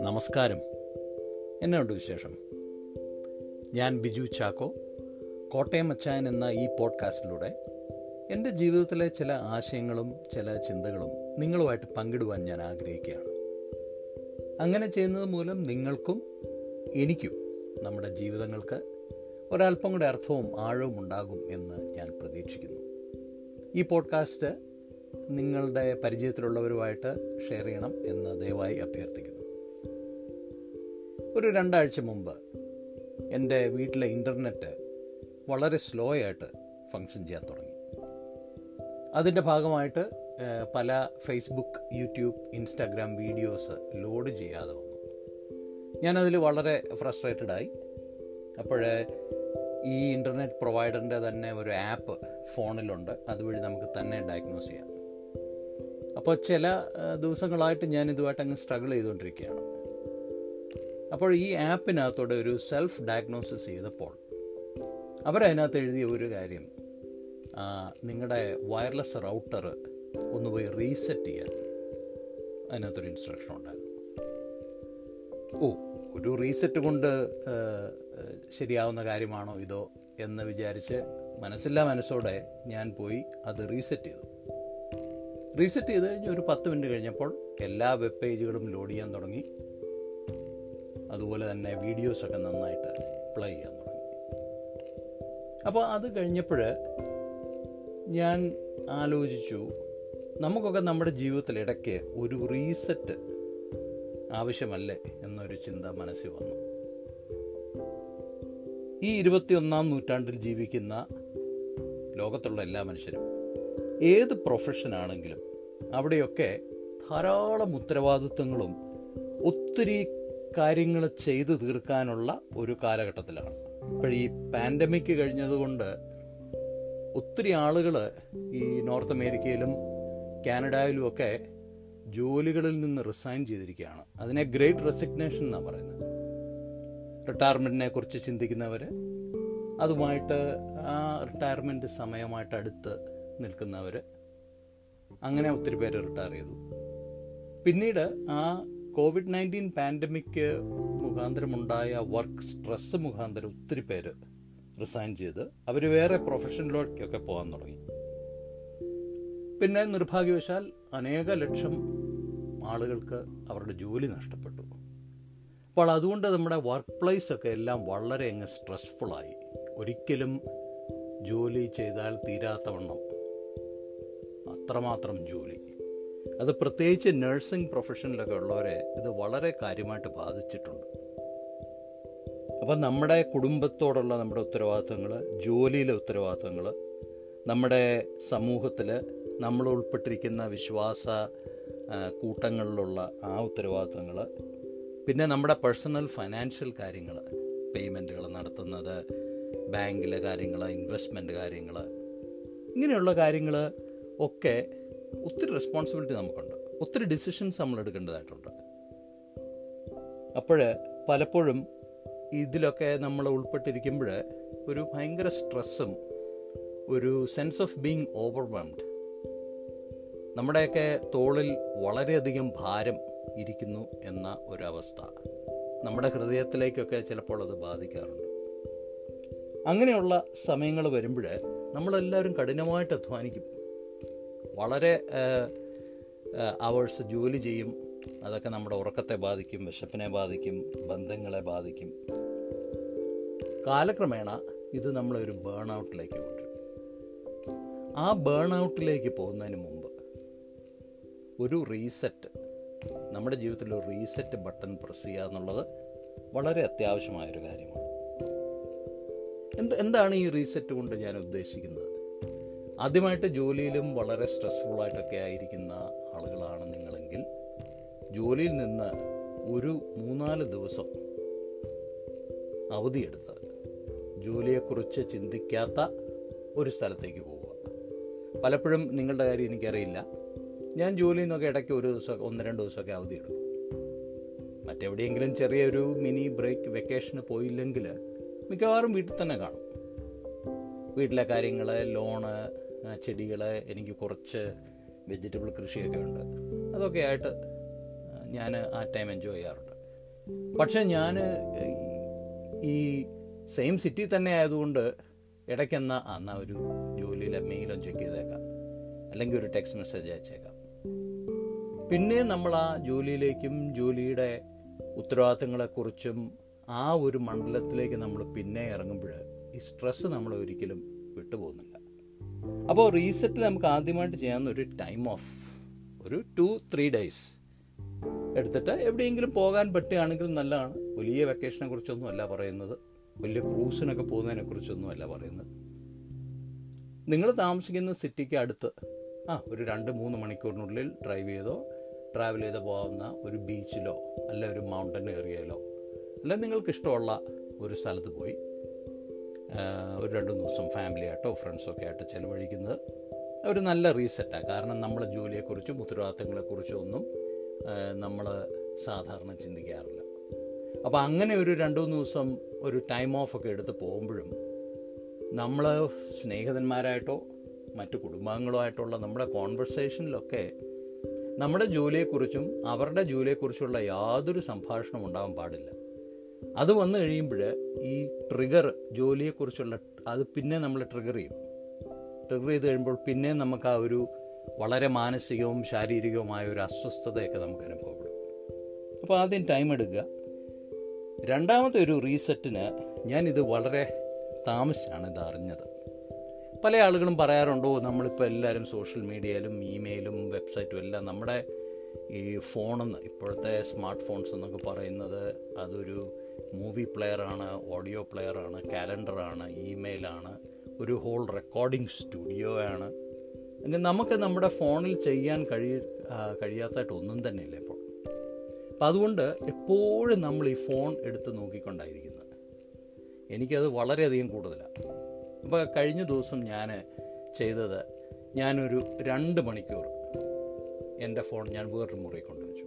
നമസ്കാരം. എന്നുണ്ട് വിശേഷം? ഞാൻ ബിജു ചാക്കോ കോട്ടയം അച്ചായൻ എന്ന ഈ പോഡ്കാസ്റ്റിലൂടെ എന്റെ ജീവിതത്തിലെ ചില ആശയങ്ങളും ചില ചിന്തകളും നിങ്ങളുമായിട്ട് പങ്കിടുവാൻ ഞാൻ ആഗ്രഹിക്കുകയാണ്. അങ്ങനെ ചെയ്യുന്നത് മൂലം നിങ്ങൾക്കും എനിക്കും നമ്മുടെ ജീവിതങ്ങൾക്ക് ഒരല്പം കൂടെ അർത്ഥവും ആഴവും ഉണ്ടാകും എന്ന് ഞാൻ പ്രതീക്ഷിക്കുന്നു. ഈ പോഡ്കാസ്റ്റ് നിങ്ങളുടെ പരിചയത്തിലുള്ളവരുമായിട്ട് ഷെയർ ചെയ്യണം എന്ന് ദയവായി അഭ്യർത്ഥിക്കുന്നു. ഒരു രണ്ടാഴ്ച മുമ്പ് എന്റെ വീട്ടിലെ ഇന്റർനെറ്റ് വളരെ സ്ലോ ആയിട്ട് ഫങ്ഷൻ ചെയ്യാൻ തുടങ്ങി. അതിന്റെ ഭാഗമായിട്ട് പല Facebook YouTube Instagram videos load ചെയ്യാതെ വന്നു. ഞാനതിൽ വളരെ ഫ്രസ്ട്രേറ്റഡായി. അപ്പോഴേ ഈ ഇന്റർനെറ്റ് പ്രൊവൈഡറിന്റെ തന്നെ ഒരു ആപ്പ് ഫോണിലുണ്ട്. അതുവഴി നമുക്ക് തന്നെ ഡയഗ്നോസ് ചെയ്യാം. അപ്പോൾ ചില ദിവസങ്ങളായിട്ട് ഞാൻ ഇതുമായിട്ട് അങ്ങ് സ്ട്രഗിൾ ചെയ്തുകൊണ്ടിരിക്കുകയാണ്. അപ്പോൾ ഈ ആപ്പിനകത്തോടെ ഒരു സെൽഫ് ഡയഗ്നോസിസ് ചെയ്തപ്പോൾ അവരതിനകത്ത് എഴുതിയ ഒരു കാര്യം നിങ്ങളുടെ വയർലെസ് റൗട്ടർ ഒന്ന് പോയി റീസെറ്റ് ചെയ്യാൻ അതിനകത്തൊരു ഇൻസ്ട്രക്ഷൻ ഉണ്ടായിരുന്നു. ഓ ഒരു റീസെറ്റ് കൊണ്ട് ശരിയാവുന്ന കാര്യമാണോ ഇതോ എന്ന് വിചാരിച്ച് മനസ്സില്ലാ മനസ്സോടെ ഞാൻ പോയി അത് റീസെറ്റ് ചെയ്തു. റീസെറ്റ് ചെയ്ത് കഴിഞ്ഞ് ഒരു പത്ത് മിനിറ്റ് കഴിഞ്ഞപ്പോൾ എല്ലാ വെബ് പേജുകളും ലോഡ് ചെയ്യാൻ തുടങ്ങി. അതുപോലെ തന്നെ വീഡിയോസൊക്കെ നന്നായിട്ട് പ്ലേ ചെയ്യാൻ തുടങ്ങി. അപ്പോൾ അത് കഴിഞ്ഞപ്പോൾ ഞാൻ ആലോചിച്ചു നമുക്കൊക്കെ നമ്മുടെ ജീവിതത്തിൽ ഇടയ്ക്ക് ഒരു റീസെറ്റ് ആവശ്യമല്ലേ എന്നൊരു ചിന്ത മനസ്സിൽ വന്നു. ഈ ഇരുപത്തിയൊന്നാം നൂറ്റാണ്ടിൽ ജീവിക്കുന്ന ലോകത്തുള്ള എല്ലാ മനുഷ്യരും ഏത് പ്രൊഫഷനാണെങ്കിലും അവിടെയൊക്കെ ധാരാളം ഉത്തരവാദിത്വങ്ങളും ഒത്തിരി കാര്യങ്ങൾ ചെയ്തു തീർക്കാനുള്ള ഒരു കാലഘട്ടത്തിലാണ്. ഇപ്പോൾ ഈ പാൻഡമിക് കഴിഞ്ഞതുകൊണ്ട് ഒത്തിരി ആളുകൾ ഈ നോർത്ത് അമേരിക്കയിലും കാനഡയിലും ഒക്കെ ജോലികളിൽ നിന്ന് റിസൈൻ ചെയ്തിരിക്കുകയാണ്. അതിനെ ഗ്രേറ്റ് റെസിഗ്നേഷൻ എന്നാണ് പറയുന്നത്. റിട്ടയർമെന്റിനെ കുറിച്ച് ചിന്തിക്കുന്നവർ അതുമായിട്ട് ആ റിട്ടയർമെന്റ് സമയമായിട്ട് അടുത്ത് നിൽക്കുന്നവർ അങ്ങനെ ഒത്തിരി പേര് റിട്ടയർ ചെയ്തു. പിന്നീട് ആ കോവിഡ് നയന്റീൻ പാൻഡമിക് മുഖാന്തരമുണ്ടായ വർക്ക് സ്ട്രെസ് മുഖാന്തരം ഒത്തിരി പേര് റിസൈൻ ചെയ്ത് അവർ വേറെ പ്രൊഫഷനിലേക്കൊക്കെ പോകാൻ തുടങ്ങി. പിന്നെ നിർഭാഗ്യവശാൽ അനേക ലക്ഷം ആളുകൾക്ക് അവരുടെ ജോലി നഷ്ടപ്പെട്ടു. അപ്പോൾ അതുകൊണ്ട് നമ്മുടെ വർക്ക് പ്ലേസ് ഒക്കെ എല്ലാം വളരെ അങ്ങ് സ്ട്രെസ്ഫുള്ളായി ഒരിക്കലും ജോലി ചെയ്താൽ തീരാത്തവണ്ണം അത്രമാത്രം ജോലി. അത് പ്രത്യേകിച്ച് നഴ്സിംഗ് പ്രൊഫഷനിലൊക്കെ ഉള്ളവരെ ഇത് വളരെ കാര്യമായിട്ട് ബാധിച്ചിട്ടുണ്ട്. അപ്പം നമ്മുടെ കുടുംബത്തോടുള്ള നമ്മുടെ ഉത്തരവാദിത്തങ്ങൾ ജോലിയിലെ ഉത്തരവാദിത്തങ്ങൾ നമ്മുടെ സമൂഹത്തിൽ നമ്മൾ ഉൾപ്പെട്ടിരിക്കുന്ന വിശ്വാസ കൂട്ടങ്ങളിലുള്ള ആ ഉത്തരവാദിത്തങ്ങൾ പിന്നെ നമ്മുടെ പേഴ്സണൽ ഫൈനാൻഷ്യൽ കാര്യങ്ങൾ പേയ്മെന്റുകൾ നടത്തുന്നത് ബാങ്കിലെ കാര്യങ്ങൾ ഇൻവെസ്റ്റ്മെന്റ് കാര്യങ്ങൾ ഇങ്ങനെയുള്ള കാര്യങ്ങൾ ഒക്കെ ഒത്തിരി റെസ്പോൺസിബിലിറ്റി നമുക്കുണ്ട്. ഒത്തിരി ഡിസിഷൻസ് നമ്മൾ എടുക്കേണ്ടതായിട്ടുണ്ട്. അപ്പോൾ പലപ്പോഴും ഇതിലൊക്കെ നമ്മൾ ഉൾപ്പെട്ടിരിക്കുമ്പോൾ ഒരു ഭയങ്കര സ്ട്രെസ്സും ഒരു സെൻസ് ഓഫ് ബീങ് ഓവർവേംഡ് നമ്മുടെയൊക്കെ തോളിൽ വളരെയധികം ഭാരം ഇരിക്കുന്നു എന്ന ഒരവസ്ഥ. നമ്മുടെ ഹൃദയത്തിലേക്കൊക്കെ ചിലപ്പോൾ അത് ബാധിക്കാറുണ്ട്. അങ്ങനെയുള്ള സമയങ്ങൾ വരുമ്പോൾ നമ്മളെല്ലാവരും കഠിനമായിട്ട് അധ്വാനിക്കും. വളരെ അവേഴ്സ് ജോലി ചെയ്യും. അതൊക്കെ നമ്മുടെ ഉറക്കത്തെ ബാധിക്കും വിശപ്പിനെ ബാധിക്കും ബന്ധങ്ങളെ ബാധിക്കും. കാലക്രമേണ ഇത് നമ്മളെ ഒരു ബേൺ ഔട്ടിലേക്ക് കൊണ്ടുവരും. ആ ബേൺ ഔട്ടിലേക്ക് പോകുന്നതിന് മുമ്പ് ഒരു റീസെറ്റ് നമ്മുടെ ജീവിതത്തിൽ ഒരു റീസെറ്റ് ബട്ടൺ പ്രസ് ചെയ്യുക എന്നുള്ളത് വളരെ അത്യാവശ്യമായൊരു കാര്യമാണ്. എന്ത് എന്താണ് ഈ റീസെറ്റ് കൊണ്ട് ഞാൻ ഉദ്ദേശിക്കുന്നത്? ആദ്യമായിട്ട് ജോലിയിലും വളരെ സ്ട്രെസ്ഫുൾ ആയിട്ടൊക്കെ ആയിരിക്കുന്ന ആളുകളാണ് നിങ്ങളെങ്കിൽ ജോലിയിൽ നിന്ന് ഒരു മൂന്നാൽ ദിവസം അവധിയെടുത്ത് ജോലിയെക്കുറിച്ച് ചിന്തിക്കാത്ത ഒരു സ്ഥലത്തേക്ക് പോവുക. പലപ്പോഴും നിങ്ങളുടെ കാര്യം എനിക്കറിയില്ല. ഞാൻ ജോലിയിൽ നിന്നൊക്കെ ഇടയ്ക്ക് ഒരു ദിവസം ഒന്ന് രണ്ട് ദിവസമൊക്കെ അവധി എടുക്കും മറ്റെവിടെയെങ്കിലും ചെറിയൊരു മിനി ബ്രേക്ക് വെക്കേഷന് പോയില്ലെങ്കിൽ മിക്കവാറും വീട്ടിൽ തന്നെ കാണും. വീട്ടിലെ കാര്യങ്ങൾ ലോണ് ചെടികൾ എനിക്ക് കുറച്ച് വെജിറ്റബിൾ കൃഷിയൊക്കെ ഉണ്ട്. അതൊക്കെ ആയിട്ട് ഞാൻ ആ ടൈം എൻജോയ് ചെയ്യാറുണ്ട്. പക്ഷേ ഞാൻ ഈ സെയിം സിറ്റി തന്നെ ആയതുകൊണ്ട് ഇടയ്ക്കെന്നാ എന്നാ ഒരു ജോലിയിലെ മെയിലും ചെക്ക് ചെയ്തേക്കാം. അല്ലെങ്കിൽ ഒരു ടെക്സ്റ്റ് മെസ്സേജ് അയച്ചേക്കാം. പിന്നെ നമ്മൾ ആ ജോലിയിലേക്കും ജോലിയുടെ ഉത്തരവാദിത്തങ്ങളെക്കുറിച്ചും ആ ഒരു മണ്ഡലത്തിലേക്ക് നമ്മൾ പിന്നെ ഇറങ്ങുമ്പോൾ ഈ സ്ട്രെസ്സ് നമ്മൾ ഒരിക്കലും വിട്ടുപോകുന്നില്ല. അപ്പോൾ റീസെറ്റിൽ നമുക്ക് ആദ്യമായിട്ട് ചെയ്യാവുന്ന ഒരു ടൈം ഓഫ് ഒരു ടു ത്രീ ഡേയ്സ് എടുത്തിട്ട് എവിടെയെങ്കിലും പോകാൻ പറ്റുകയാണെങ്കിൽ നല്ലതാണ്. വലിയ വെക്കേഷനെ കുറിച്ചൊന്നും അല്ല പറയുന്നത്. വലിയ ക്രൂസിനൊക്കെ പോകുന്നതിനെ കുറിച്ചൊന്നും അല്ല പറയുന്നത്. നിങ്ങൾ താമസിക്കുന്ന സിറ്റിക്ക് അടുത്ത് ആ ഒരു രണ്ട് മൂന്ന് മണിക്കൂറിനുള്ളിൽ ഡ്രൈവ് ചെയ്തോ ട്രാവൽ ചെയ്ത് പോകാവുന്ന ഒരു ബീച്ചിലോ അല്ല ഒരു മൗണ്ടൻ ഏരിയയിലോ അല്ല നിങ്ങൾക്ക് ഇഷ്ടമുള്ള ഒരു സ്ഥലത്ത് പോയി ഒരു രണ്ട് ദിവസം ഫാമിലി ആയിട്ടോ ഫ്രണ്ട്സൊക്കെ ആയിട്ട് ചിലവഴിക്കുന്നത് ഒരു നല്ല റീസെറ്റാണ് കാരണം നമ്മളെ ജോലിയെക്കുറിച്ചും ഉത്തരവാദിത്തങ്ങളെക്കുറിച്ചും ഒന്നും നമ്മൾ സാധാരണ ചിന്തിക്കാറില്ല. അപ്പോൾ അങ്ങനെ ഒരു രണ്ട് മൂന്ന് ദിവസം ഒരു ടൈം ഓഫൊക്കെ എടുത്ത് പോകുമ്പോഴും നമ്മൾ സ്നേഹിതന്മാരായിട്ടോ മറ്റു കുടുംബാംഗങ്ങളുമായിട്ടുള്ള നമ്മുടെ കോൺവെർസേഷനിലൊക്കെ നമ്മുടെ ജോലിയെക്കുറിച്ചും അവരുടെ ജോലിയെക്കുറിച്ചുള്ള യാതൊരു സംഭാഷണം ഉണ്ടാകാൻ പാടില്ല. അത് വന്നു കഴിയുമ്പോൾ ഈ ട്രിഗർ ജോലിയെക്കുറിച്ചുള്ള അത് പിന്നെ നമ്മൾ ട്രിഗർ ചെയ്യും. ട്രിഗർ ചെയ്ത് കഴിയുമ്പോൾ പിന്നെ നമുക്ക് ആ ഒരു വളരെ മാനസികവും ശാരീരികവുമായ ഒരു അസ്വസ്ഥതയൊക്കെ നമുക്ക് അനുഭവപ്പെടും. അപ്പോൾ ആദ്യം ടൈം എടുക്കുക. രണ്ടാമത്തെ ഒരു റീസെറ്റിന് ഞാനിത് വളരെ താമസിച്ചാണ് ഇത് അറിഞ്ഞത്. പല ആളുകളും പറയാറുണ്ടോ നമ്മളിപ്പോൾ എല്ലാവരും സോഷ്യൽ മീഡിയയിലും ഇമെയിലും വെബ്സൈറ്റും എല്ലാം നമ്മുടെ ഈ ഫോണെന്ന് ഇപ്പോഴത്തെ സ്മാർട്ട് ഫോൺസ് എന്നൊക്കെ പറയുന്നത് അതൊരു മൂവി പ്ലെയറാണ് ഓഡിയോ പ്ലെയറാണ് കാലണ്ടറാണ് ഇമെയിലാണ് ഒരു ഹോൾ റെക്കോർഡിംഗ് സ്റ്റുഡിയോ ആണ്. അങ്ങനെ നമുക്ക് നമ്മുടെ ഫോണിൽ ചെയ്യാൻ കഴിയ കഴിയാത്തതായിട്ട് ഒന്നും തന്നെ ഇല്ല ഇപ്പോൾ? അപ്പം അതുകൊണ്ട് എപ്പോഴും നമ്മൾ ഈ ഫോൺ എടുത്ത് നോക്കിക്കൊണ്ടായിരിക്കുന്നത്. എനിക്കത് വളരെയധികം കൂടുതലാണ് അപ്പോൾ കഴിഞ്ഞ ദിവസം ഞാൻ ചെയ്തത് ഞാനൊരു രണ്ട് മണിക്കൂർ എന്റെ ഫോൺ ഞാൻ വേറൊരു മുറി കൊണ്ടുവച്ചു.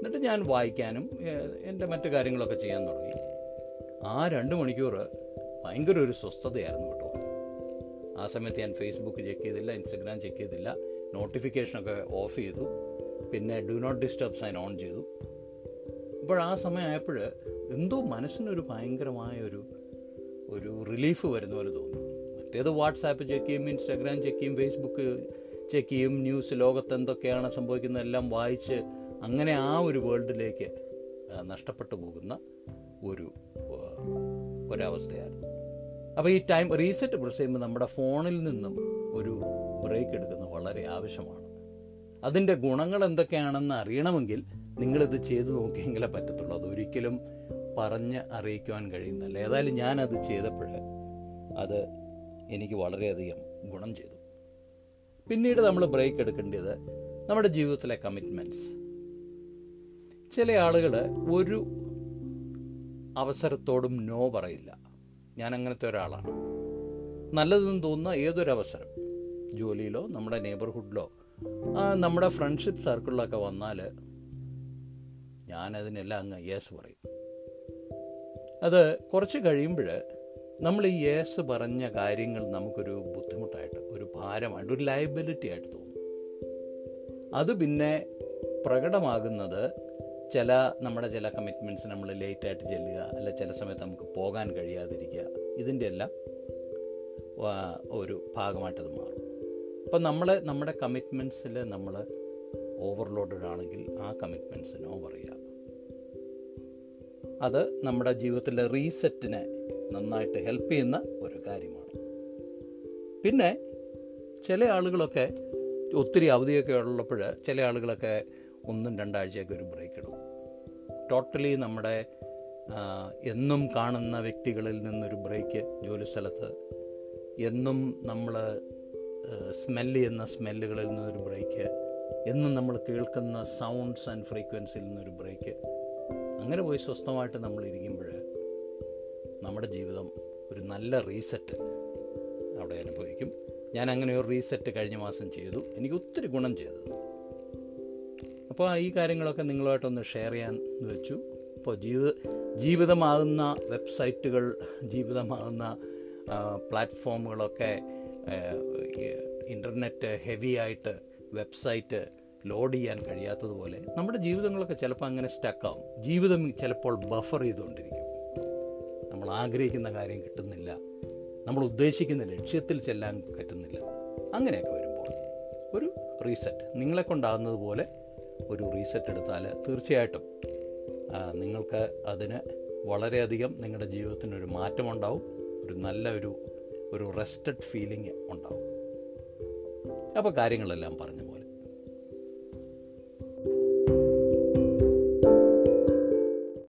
എന്നിട്ട് ഞാൻ വായിക്കാനും എന്റെ മറ്റു കാര്യങ്ങളൊക്കെ ചെയ്യാൻ തുടങ്ങി. ആ രണ്ട് മണിക്കൂർ ഭയങ്കര ഒരു സ്വസ്ഥതയായിരുന്നു കേട്ടോ. ആ സമയത്ത് ഞാൻ ഫേസ്ബുക്ക് ചെക്ക് ചെയ്തില്ല ഇൻസ്റ്റഗ്രാം ചെക്ക് ചെയ്തില്ല. നോട്ടിഫിക്കേഷനൊക്കെ ഓഫ് ചെയ്തു. പിന്നെ do not disturb sign on ചെയ്തു. അപ്പോൾ ആ സമയമായപ്പോൾ എന്തോ മനസ്സിനൊരു ഭയങ്കരമായ ഒരു ഒരു റിലീഫ് വരുന്ന പോലെ തോന്നി. മറ്റേത് വാട്സാപ്പ് ചെക്ക് ചെയ്യും ഇൻസ്റ്റാഗ്രാം ചെക്ക് ചെയ്യും ഫേസ്ബുക്ക് ചെക്ക് ചെയ്യും ന്യൂസ് ലോകത്ത് എന്തൊക്കെയാണ് വായിച്ച് അങ്ങനെ ആ ഒരു വേൾഡിലേക്ക് നഷ്ടപ്പെട്ടു പോകുന്ന ഒരു ഒരവസ്ഥയായിരുന്നു. അപ്പോൾ ഈ ടൈം റീസെറ്റ് പ്രസ് ചെയ്യുമ്പോൾ നമ്മുടെ ഫോണിൽ നിന്നും ഒരു ബ്രേക്ക് എടുക്കുന്നത് വളരെ ആവശ്യമാണ്. അതിന്റെ ഗുണങ്ങൾ എന്തൊക്കെയാണെന്ന് അറിയണമെങ്കിൽ നിങ്ങളിത് ചെയ്തു നോക്കിയെങ്കിലേ പറ്റത്തുള്ളൂ. അതൊരിക്കലും പറഞ്ഞ് അറിയിക്കുവാൻ കഴിയുന്നില്ല ഏതായാലും ഞാനത് ചെയ്തപ്പോൾ അത് എനിക്ക് വളരെയധികം ഗുണം ചെയ്തു. പിന്നീട് നമ്മൾ ബ്രേക്ക് എടുക്കേണ്ടത് നമ്മുടെ ജീവിതത്തിലെ കമ്മിറ്റ്മെന്റ്സ് ചില ആളുകൾ ഒരു അവസരത്തോടും നോ പറയില്ല. ഞാൻ അങ്ങനത്തെ ഒരാളാണ്. നല്ലതെന്ന് തോന്നുന്ന ഏതൊരു അവസരം ജോലിയിലോ നമ്മുടെ നെയ്ബർഹുഡിലോ നമ്മുടെ ഫ്രണ്ട്ഷിപ്പ് സർക്കിളിലൊക്കെ വന്നാൽ ഞാനതിനെല്ലാം അങ്ങ് യേസ് പറയും. അത് കുറച്ച് കഴിയുമ്പോൾ നമ്മൾ ഈ യേസ് പറഞ്ഞ കാര്യങ്ങൾ നമുക്കൊരു ബുദ്ധിമുട്ടായിട്ട് ഒരു ഭാരമായിട്ട് ഒരു ലയബിലിറ്റി ആയിട്ട് തോന്നും. അത് പിന്നെ പ്രകടമാകുന്നത് ചില നമ്മുടെ ചില കമ്മിറ്റ്മെന്റ്സ് നമ്മൾ ലേറ്റായിട്ട് ചെല്ലുക അല്ല ചില സമയത്ത് നമുക്ക് പോകാൻ കഴിയാതിരിക്കുക ഇതിന്റെ എല്ലാം ഒരു ഭാഗമായിട്ടത് മാറും. അപ്പം നമ്മൾ നമ്മുടെ കമ്മിറ്റ്മെന്റ്സിൽ നമ്മൾ ഓവർലോഡഡ് ആണെങ്കിൽ ആ കമ്മിറ്റ്മെന്റ്സ് നോ പറയുക. അത് നമ്മുടെ ജീവിതത്തിലെ റീസെറ്റിനെ നന്നായിട്ട് ഹെൽപ്പ് ചെയ്യുന്ന ഒരു കാര്യമാണ്. പിന്നെ ചില ആളുകളൊക്കെ ഒത്തിരി അവധിയൊക്കെ ഉള്ളപ്പോൾ ചില ആളുകളൊക്കെ ഒന്നും രണ്ടാഴ്ചയൊക്കെ ഒരു ബ്രേക്ക് ഇടും. ടോട്ടലി നമ്മുടെ എന്നും കാണുന്ന വ്യക്തികളിൽ നിന്നൊരു ബ്രേക്ക് ജോലി സ്ഥലത്ത് എന്നും നമ്മൾ സ്മെല്ല് ചെയ്യുന്ന സ്മെല്ലുകളിൽ നിന്നൊരു ബ്രേക്ക് എന്നും നമ്മൾ കേൾക്കുന്ന സൗണ്ട്സ് ആൻഡ് ഫ്രീക്വൻസിയിൽ നിന്നൊരു ബ്രേക്ക് അങ്ങനെ പോയി സ്വസ്ഥമായിട്ട് നമ്മൾ ഇരിക്കുമ്പോൾ നമ്മുടെ ജീവിതം ഒരു നല്ല റീസെറ്റ് അവിടെ അനുഭവിക്കും. ഞാൻ അങ്ങനെ ഒരു റീസെറ്റ് കഴിഞ്ഞ മാസം ചെയ്തു. എനിക്ക് ഒത്തിരി ഗുണം ചെയ്തത് അപ്പോൾ ഈ കാര്യങ്ങളൊക്കെ നിങ്ങളുമായിട്ടൊന്ന് ഷെയർ ചെയ്യാൻ വെച്ചു. അപ്പോൾ ജീവിത ജീവിതമാകുന്ന വെബ്സൈറ്റുകൾ ജീവിതമാകുന്ന പ്ലാറ്റ്ഫോമുകളൊക്കെ ഇന്റർനെറ്റ് ഹെവി ആയിട്ട് വെബ്സൈറ്റ് ലോഡ് ചെയ്യാൻ കഴിയാത്തതുപോലെ നമ്മുടെ ജീവിതങ്ങളൊക്കെ ചിലപ്പോൾ അങ്ങനെ സ്റ്റക്കാവും ജീവിതം ചിലപ്പോൾ ബഫർ ചെയ്തുകൊണ്ടിരിക്കും. നമ്മൾ ആഗ്രഹിക്കുന്ന കാര്യം കിട്ടുന്നില്ല. നമ്മൾ ഉദ്ദേശിക്കുന്ന ലക്ഷ്യത്തിൽ ചെല്ലാൻ പറ്റുന്നില്ല. അങ്ങനെയൊക്കെ വരുമ്പോൾ ഒരു റീസെറ്റ് നിങ്ങളെ കൊണ്ടാകുന്നത് പോലെ ഒരു റീസെറ്റ് എടുത്താൽ തീർച്ചയായിട്ടും നിങ്ങൾക്ക് അതിന് വളരെയധികം നിങ്ങളുടെ ജീവിതത്തിനൊരു മാറ്റമുണ്ടാവും ഒരു നല്ല ഒരു ഒരു റെസ്റ്റഡ് ഫീലിംഗ് ഉണ്ടാവും. അപ്പോൾ കാര്യങ്ങളെല്ലാം പറഞ്ഞു